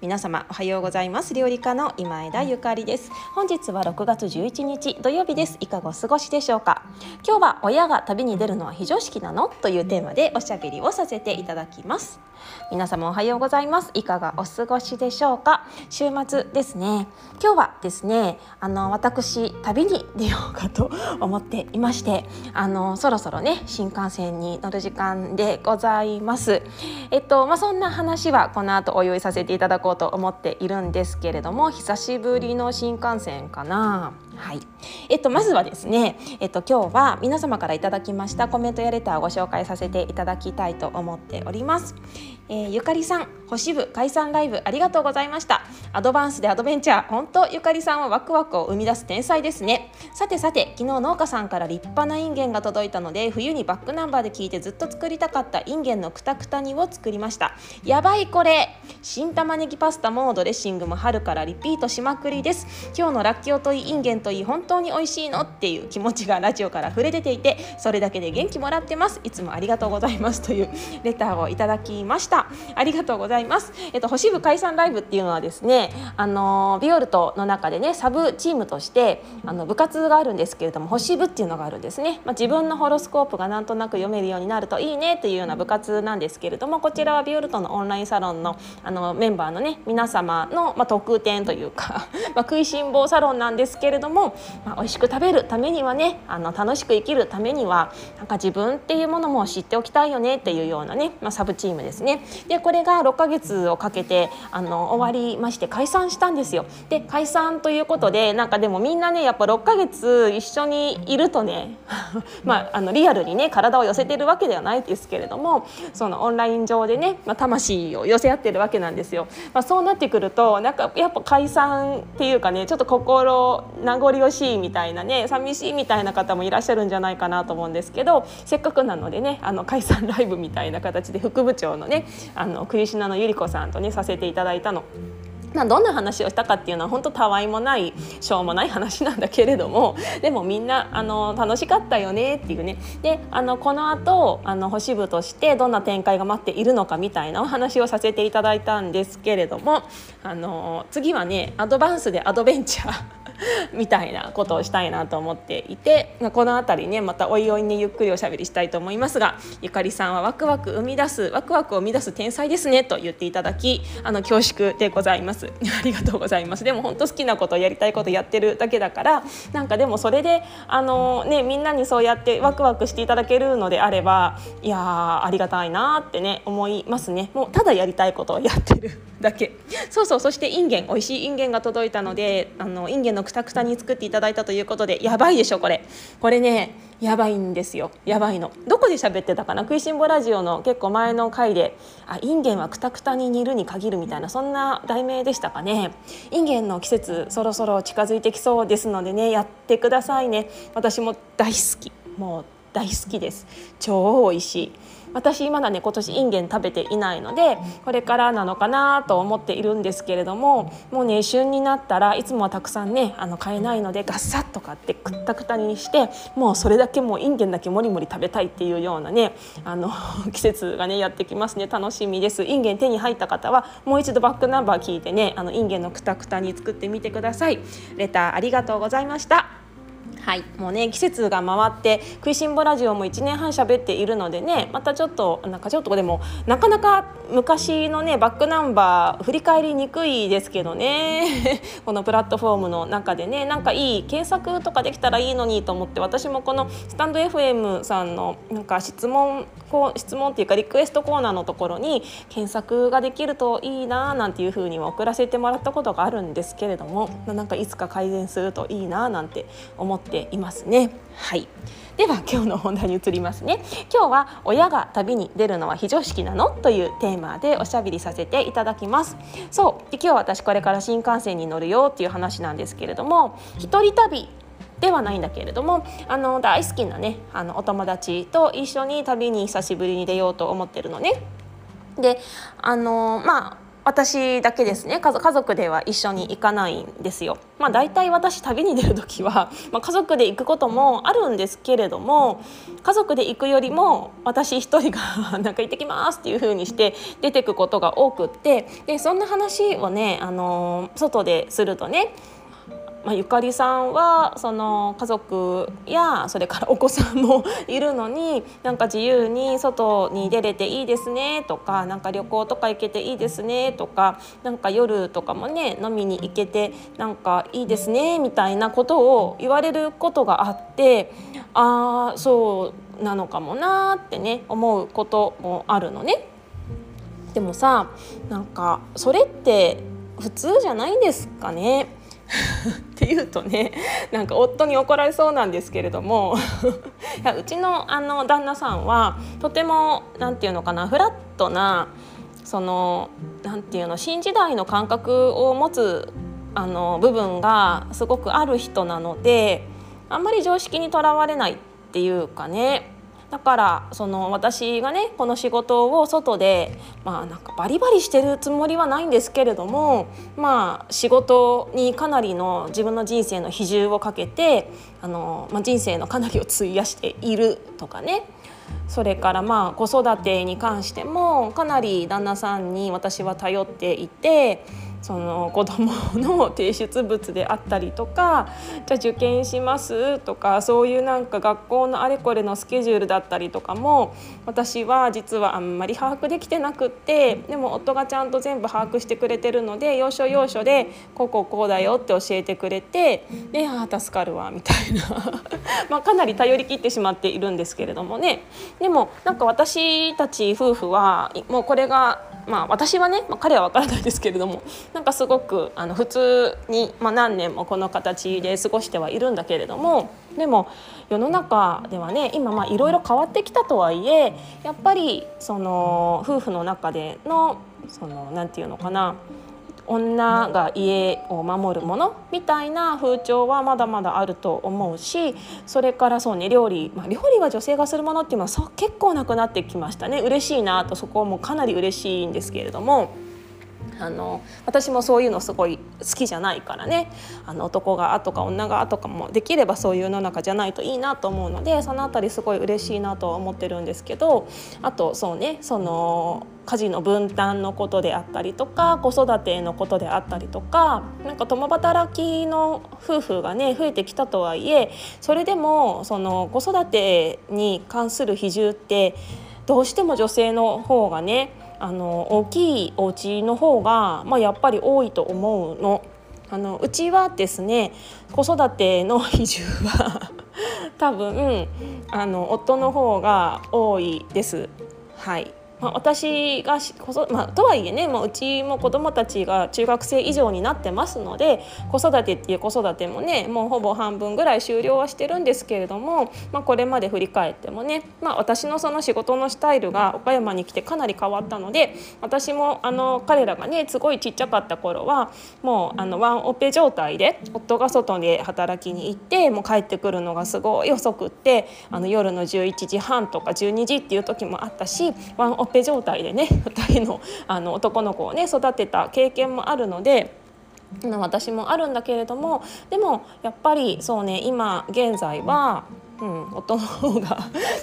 皆様おはようございます。料理家の今枝ゆかりです。本日は6月11日土曜日です。いかがお過ごしでしょうか？今日は親が旅に出るのは非常識なの？というテーマでおしゃべりをさせていただきます。皆様おはようございます。いかがお過ごしでしょうか？週末ですね。今日はですねあの私旅に出ようかと思っていましてあのそろそろね新幹線に乗る時間でございます。えっとまあそんな話はこの後お用意させていただこうこうと思っているんですけれども久しぶりの新幹線かな。はい、えっとまずはですね、えっと今日は皆様からいただきましたコメントやレターをご紹介させていただきたいと思っております。えー、ゆかりさん星部解散ライブありがとうございました。アドバンスでアドベンチャー本当ゆかりさんはワクワクを生み出す天才ですね。さてさて昨日農家さんから立派なインゲンが届いたので冬にバックナンバーで聞いてずっと作りたかったインゲンのくたくた煮を作りました。やばいこれ。新玉ねぎパスタもドレッシングも春からリピートしまくりです。今日のラッキョウといいインゲンといい本当に美味しいのっていう気持ちがラジオから触れ出ていてそれだけで元気もらってますいつもありがとうございますというレターをいただきましたありがとうございます。えっと星部解散ライブっていうのはですね、あのビオルトの中でねサブチームとしてあの部活があるんですけれども星部っていうのがあるんですね。まあ、自分のホロスコープがなんとなく読めるようになるといいねというような部活なんですけれども、こちらはビオルトのオンラインサロンのあのメンバーのね皆様のまあ、特典というかまあ、食いしん坊サロンなんですけれども、もまあ、美味しく食べるためにはねあの楽しく生きるためにはなんか自分っていうものも知っておきたいよねっていうようなね、まあ、サブチームですね。でこれが6ヶ月をかけてあの終わりまして解散したんですよ。で解散ということでなんかでもみんなねやっぱ6ヶ月一緒にいるとね まああのリアルにね体を寄せてるわけではないですけれどもそのオンライン上でね、まあ、魂を寄せ合ってるわけなんですよ。まあ、そうなってくるとなんかやっぱ解散っていうかねちょっと心名残惜しいみたいなね寂しいみたいな方もいらっしゃるんじゃないかなと思うんですけどせっかくなのでねあの解散ライブみたいな形で副部長のねあのクリシナのゆり子さんとねさせていただいたの。まあ、どんな話をしたかっていうのは本当たわいもないしょうもない話なんだけれども でもみんなあの楽しかったよねっていうねであのこの後あと星部としてどんな展開が待っているのかみたいなお話をさせていただいたんですけれどもあの次はねアドバンスでアドベンチャー みたいなことをしたいなと思っていてまあこの辺りねまたおいおいにゆっくりおしゃべりしたいと思いますがゆかりさんはワクワク生み出すワクワクを生み出す天才ですねと言っていただきあの恐縮でございます。ありがとうございます。でも本当好きなことやりたいことやってるだけだからなんかでもそれであのねみんなにそうやってワクワクしていただけるのであればいやありがたいなってね思いますね。もうただやりたいことをやってるだけ。そうそうそしてインゲン美味しいインゲンが届いたのであのインゲンのくたくたに作っていただいたということでやばいでしょこれ。これねやばいんですよ。やばいの。どこで喋ってたかな？食いしん坊ラジオの結構前の回であインゲンはくたくたに煮るに限るみたいなそんな題名でしたかね？インゲンの季節そろそろ近づいてきそうですのでねやってくださいね。私も大好き。もう大好きです。超美味しい。私まだね今年インゲン食べていないのでこれからなのかなと思っているんですけれどももうね旬になったらいつもはたくさんねあの買えないのでガッサッと買ってくったくたにしてもうそれだけもうインゲンだけもりもり食べたいっていうようなねあの 季節がねやってきますね。楽しみです。インゲン手に入った方はもう一度バックナンバー聞いてねあのインゲンのくたくたに作ってみてください。レターありがとうございました。はい。もうね季節が回って食いしん坊ラジオも1年半喋っているのでねまたちょっとなんかちょっとでもなかなか昔のねバックナンバー振り返りにくいですけどね。このプラットフォームの中でねなんかいい検索とかできたらいいのにと思って私もこのスタンド FM さんのなんか質問こう質問っていうかリクエストコーナーのところに検索ができるといいななんていうふうには送らせてもらったことがあるんですけれどもなんかいつか改善するといいななんて思っていますね。はい。では今日の本題に移りますね。今日は親が旅に出るのは非常識なのというテーマでおしゃべりさせていただきます。そう。で今日私これから新幹線に乗るよっていう話なんですけれども一人旅ではないんだけれどもあの大好きなねあのお友達と一緒に旅に久しぶりに出ようと思ってるのね。であのまあ私だけですね家族では一緒に行かないんですよ。まあ、大体私旅に出る時は、まあ、家族で行くこともあるんですけれども家族で行くよりも私一人が なんか行ってきますっていう風にして出てくことが多くってでそんな話をねあの外でするとねまあ、ゆかりさんはその家族やそれからお子さんもいるのに なんか自由に外に出れていいですねとかなんか旅行とか行けていいですねとかなんか夜とかもね飲みに行けてなんかいいですねみたいなことを言われることがあってああそうなのかもなってね思うこともあるのね。でもさなんかそれって普通じゃないですかね っていうとねなんか夫に怒られそうなんですけれども いやうちのあの旦那さんはとても何て言うのかなフラットなその何て言うの新時代の感覚を持つあの部分がすごくある人なのであんまり常識にとらわれないっていうかね。だからその私がねこの仕事を外でまあなんかバリバリしてるつもりはないんですけれどもまあ仕事にかなりの自分の人生の比重をかけてあの、まあ、人生のかなりを費やしているとかねそれからまあ子育てに関してもかなり旦那さんに私は頼っていて。その子どもの提出物であったりとかじゃあ受験しますとかそういうなんか学校のあれこれのスケジュールだったりとかも私は実はあんまり把握できてなくってでも夫がちゃんと全部把握してくれてるので要所要所でこうこうこうだよって教えてくれてでああ助かるわみたいな。まあかなり頼り切ってしまっているんですけれどもね。でもなんか私たち夫婦はもうこれがまあ私はね、まあ、彼は分からないですけれどもなんかすごくあの普通に、まあ、何年もこの形で過ごしてはいるんだけれどもでも世の中ではね今いろいろ変わってきたとはいえやっぱりその夫婦の中でのそのなんていうのかな女が家を守るものみたいな風潮はまだまだあると思うしそれからそうね料理、まあ、料理は女性がするものっていうのはそう結構なくなってきましたね嬉しいなとそこもかなり嬉しいんですけれども。あの私もそういうのすごい好きじゃないからね。あの男がとか女がとかもできればそういう世の中じゃないといいなと思うのでその辺りすごい嬉しいなとは思ってるんですけどあとそうねその家事の分担のことであったりとか子育てのことであったりとかなんか共働きの夫婦がね増えてきたとはいえそれでもその子育てに関する比重ってどうしても女性の方がねあの大きいお家の方が、まあ、やっぱり多いと思うの。あのうちはですね子育ての比重は多分あの夫の方が多いです。はいまあ、私が、まあ、とはいえねもううちも子どもたちが中学生以上になってますので子育てっていう子育てもねもうほぼ半分ぐらい終了はしてるんですけれども、まあ、これまで振り返ってもね、まあ、私のその仕事のスタイルが岡山に来てかなり変わったので私もあの彼らがねすごいちっちゃかった頃はもうあのワンオペ状態で夫が外で働きに行ってもう帰ってくるのがすごい遅くってあの夜の11時半とか12時っていう時もあったしワンオペペ状態でね2人のあの男の子をね育てた経験もあるので。私もあるんだけれどもでもやっぱりそうね今現在はうん、夫の方が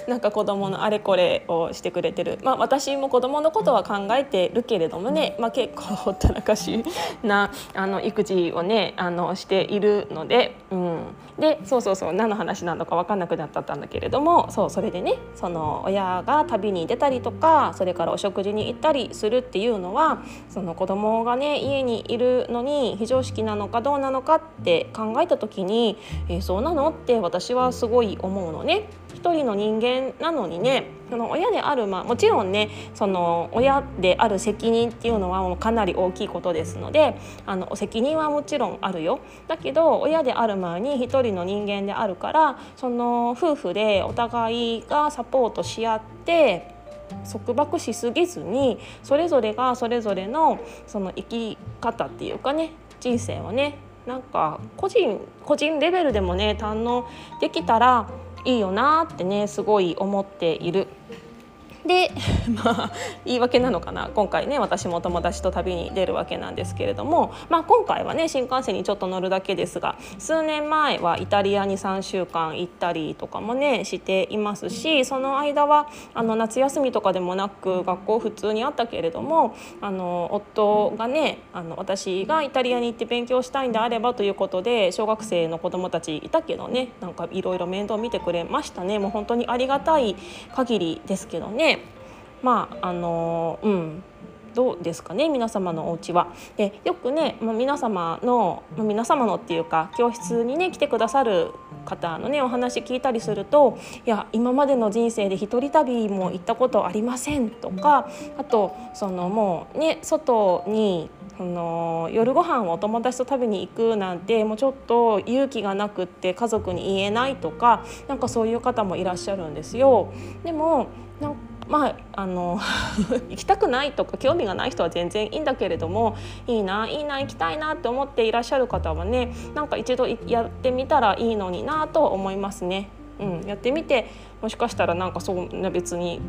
なんか子供のあれこれをしてくれてる、まあ、私も子供のことは考えてるけれどもね、まあ、結構ほったらかしなあの育児をねあのしているので、うん、でそうそうそう何の話なのか分かんなくなったんだけれどもそうそれでねその親が旅に出たりとかそれからお食事に行ったりするっていうのはその子供がね家にいるのに非常識なのかどうなのかって考えた時に、えー、そうなのって私はすごい思うのね。一人の人間なのにねその親である、まあ、もちろんねその親である責任っていうのはもうかなり大きいことですのであの責任はもちろんあるよ。だけど親である前に一人の人間であるからその夫婦でお互いがサポートし合って束縛しすぎずにそれぞれがそれぞれのその生き方っていうかね人生をねなんか個人個人レベルでもね堪能できたらいいよなってねすごい思っている。で まあ言い訳なのかな。今回ね私も友達と旅に出るわけなんですけれども、まあ、今回はね新幹線にちょっと乗るだけですが数年前はイタリアに3週間行ったりとかもねしていますしその間はあの夏休みとかでもなく学校普通にあったけれどもあの夫がねあの私がイタリアに行って勉強したいんであればということで小学生の子どもたちいたけどねなんかいろいろ面倒見てくれましたね。もう本当にありがたい限りですけどね。まああのうんどうですかね皆様のお家は。でよくね、まあ、皆様の、まあ、皆様のっていうか教室にね来てくださる方のねお話聞いたりすると「いや今までの人生で一人旅も行ったことありません」とかあとそのもうね外にその夜ご飯をお友達と食べに行くなんてもうちょっと勇気がなくって家族に言えないとかなんかそういう方もいらっしゃるんですよ。でもまああの 行きたくないとか興味がない人は全然いいんだけれどもいいないいな行きたいなって思っていらっしゃる方はねなんか一度やってみたらいいのになと思いますね。うん、やってみてもしかしたらなんかそう別に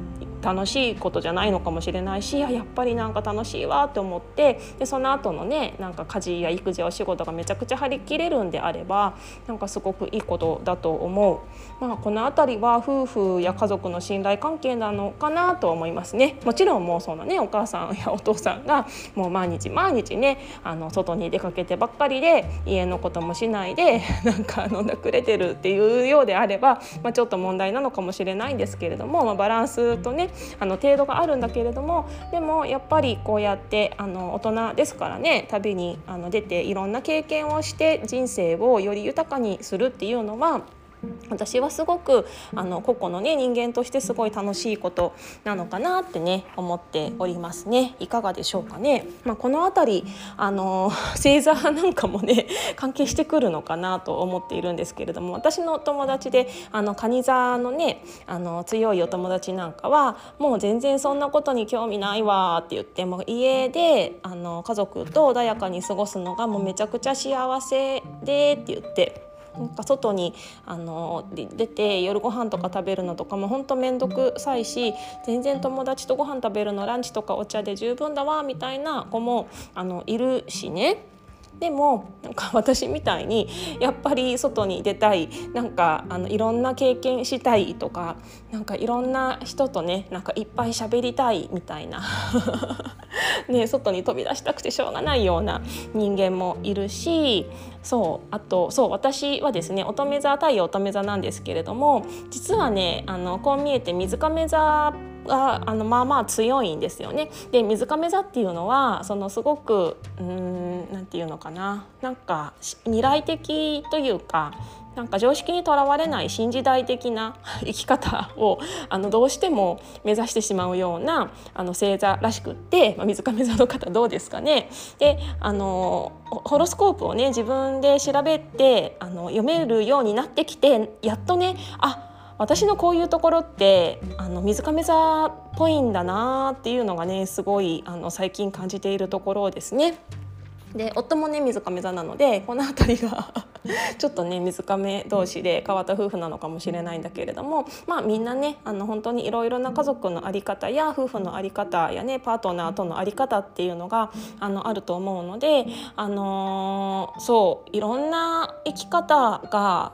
楽しいことじゃないのかもしれないしやっぱりなんか楽しいわって思ってでその後のねなんか家事や育児やお仕事がめちゃくちゃ張り切れるんであればなんかすごくいいことだと思う、まあ、この辺りは夫婦や家族の信頼関係なのかなと思いますね。もちろんもうそのね。お母さんやお父さんがもう毎日毎日ねあの外に出かけてばっかりで家のこともしないで なんか飲んだくれてるっていうようであれば、まあ、ちょっと問題なのかもしれないんですけれども、まあ、バランスとねあの程度があるんだけれどもでもやっぱりこうやってあの大人ですからね旅にあの出ていろんな経験をして人生をより豊かにするっていうのは私はすごくあの個々のね人間としてすごい楽しいことなのかなってね思っておりますねいかがでしょうかね、まあ、この辺りあの 星座なんかもね関係してくるのかなと思っているんですけれども私の友達であの蟹座のねあの強いお友達なんかはもう全然そんなことに興味ないわって言っても家であの家族と穏やかに過ごすのがもうめちゃくちゃ幸せでって言って。なんか外にあの出て夜ご飯とか食べるのとかも本当面倒くさいし全然友達とご飯食べるのランチとかお茶で十分だわみたいな子もあのいるしね。でもなんか 私みたいにやっぱり外に出たいなんかあのいろんな経験したいとかなんかいろんな人とねなんかいっぱい喋りたいみたいな。ね外に飛び出したくてしょうがないような人間もいるしそうあとそう私はですね乙女座太陽乙女座なんですけれども実はねあのこう見えて水亀座があのまあまあ強いんですよね。で水亀座っていうのはそのすごくうんなんていうのかななんか未来的というかなんか常識にとらわれない新時代的な 生き方をあのどうしても目指してしまうようなあの星座らしくって、まあ、水亀座の方どうですかね。であのホロスコープをね自分で調べてあの読めるようになってきてやっとねあ私のこういうところってあの水亀座っぽいんだなっていうのがねすごいあの最近感じているところですね。で夫もね水亀座なのでこの辺りが ちょっとね水亀同士で変わった夫婦なのかもしれないんだけれどもまあみんなねあの本当にいろいろな家族の在り方や夫婦の在り方やねパートナーとの在り方っていうのがあのあると思うのであのー、そういろんな生き方が、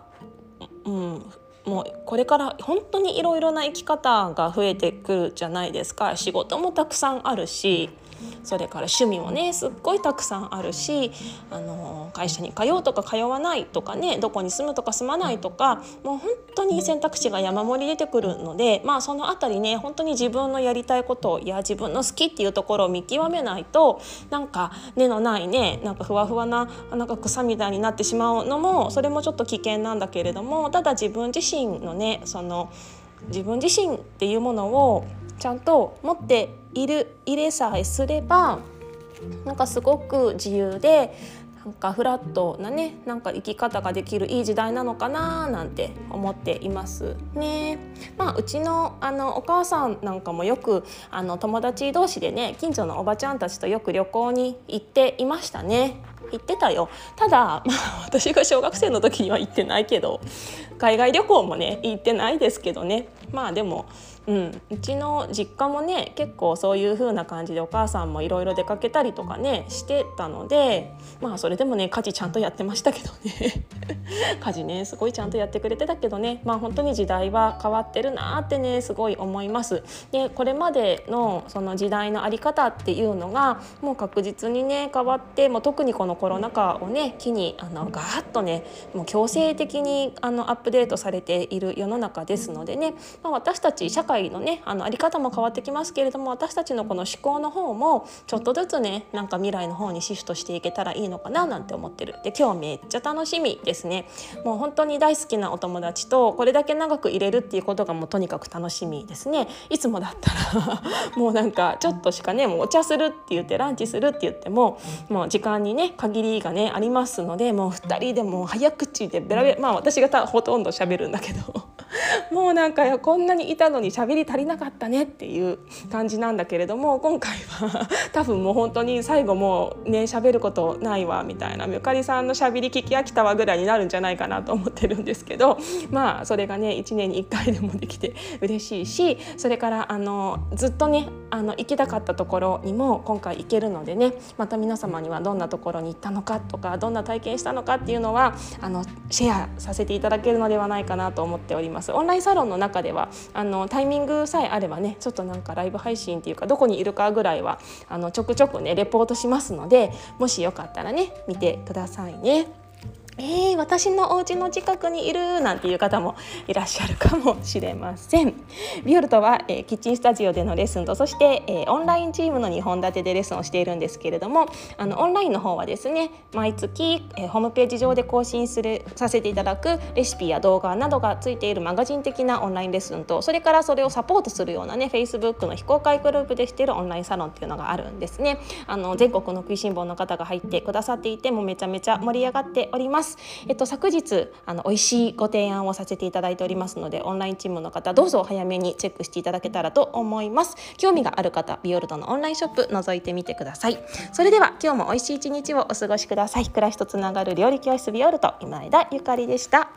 うん、もうこれから本当にいろいろな生き方が増えてくるじゃないですか。仕事もたくさんあるし。それから趣味もねすっごいたくさんあるしあの会社に通うとか通わないとかねどこに住むとか住まないとかもう本当に選択肢が山盛り出てくるのでまあその辺りね本当に自分のやりたいことや自分の好きっていうところを見極めないとなんか根のないねなんかふわふわななんか草みたいになってしまうのもそれもちょっと危険なんだけれどもただ自分自身のねその自分自身っていうものをちゃんと持っている入れさえすればなんかすごく自由でなんかフラットなねなんか生き方ができるいい時代なのかななんて思っていますね。まあうちのあのお母さんなんかもよくあの友達同士でね近所のおばちゃんたちとよく旅行に行っていましたね。行ってたよただ、まあ、私が小学生の時には行ってないけど海外旅行もね行ってないですけどねまあでもうん、うちの実家もね結構そういう風な感じでお母さんもいろいろ出かけたりとかねしてたのでまあそれでもね家事ちゃんとやってましたけどね。家事ねすごいちゃんとやってくれてたけどね。まあ本当に時代は変わってるなってねすごい思います。でこれまでのその時代の在り方っていうのがもう確実にね変わってもう特にこのコロナ禍をね機にあのガーッとねもう強制的にあのアップデートされている世の中ですのでね、まあ、私たち社会会のねあのあり方も変わってきますけれども私たちのこの思考の方もちょっとずつねなんか未来の方にシフトしていけたらいいのかななんて思ってる。で今日めっちゃ楽しみですね。もう本当に大好きなお友達とこれだけ長く入れるっていうことがもうとにかく楽しみですね。いつもだったら もうなんかちょっとしかねもうお茶するって言ってランチするって言ってももう時間にね限りがねありますのでもう2人でも早口でベラベラまあ私がほとんど喋るんだけど。もうなんかこんなにいたのに喋り足りなかったねっていう感じなんだけれども今回は多分もう本当に最後もうね喋ることないわみたいなゆかりさんの喋り聞き飽きたわぐらいになるんじゃないかなと思ってるんですけど まあそれがね1年に1回でもできて 嬉しいしそれからあのずっとねあの行きたかったところにも今回行けるのでねまた皆様にはどんなところに行ったのかとかどんな体験したのかっていうのはあのシェアさせていただけるのではないかなと思っております。ンラインサロンの中ではあのタイミングさえあればねちょっとなんかライブ配信っていうかどこにいるかぐらいはあのちょくちょくねレポートしますのでもしよかったらね見てくださいね。えー、私のお家の近くにいるなんていう方もいらっしゃるかもしれません。ビオルトは、えー、キッチンスタジオでのレッスンとそして、えー、オンラインチームの2本立てでレッスンをしているんですけれどもあのオンラインの方はですね毎月、えー、ホームページ上で更新するさせていただくレシピや動画などがついているマガジン的なオンラインレッスンとそれからそれをサポートするようなね Facebook の非公開グループでしているオンラインサロンっていうのがあるんですね。あの全国の食いしん坊の方が入ってくださっていてもめちゃめちゃ盛り上がっております。えっと昨日あの美味しいご提案をさせていただいておりますのでオンラインチームの方どうぞお早めにチェックしていただけたらと思います。興味がある方ビオルドのオンラインショップ覗いてみてください。それでは今日も美味しい一日をお過ごしください。暮らしとつながる料理教室ビオルト今枝ゆかりでした。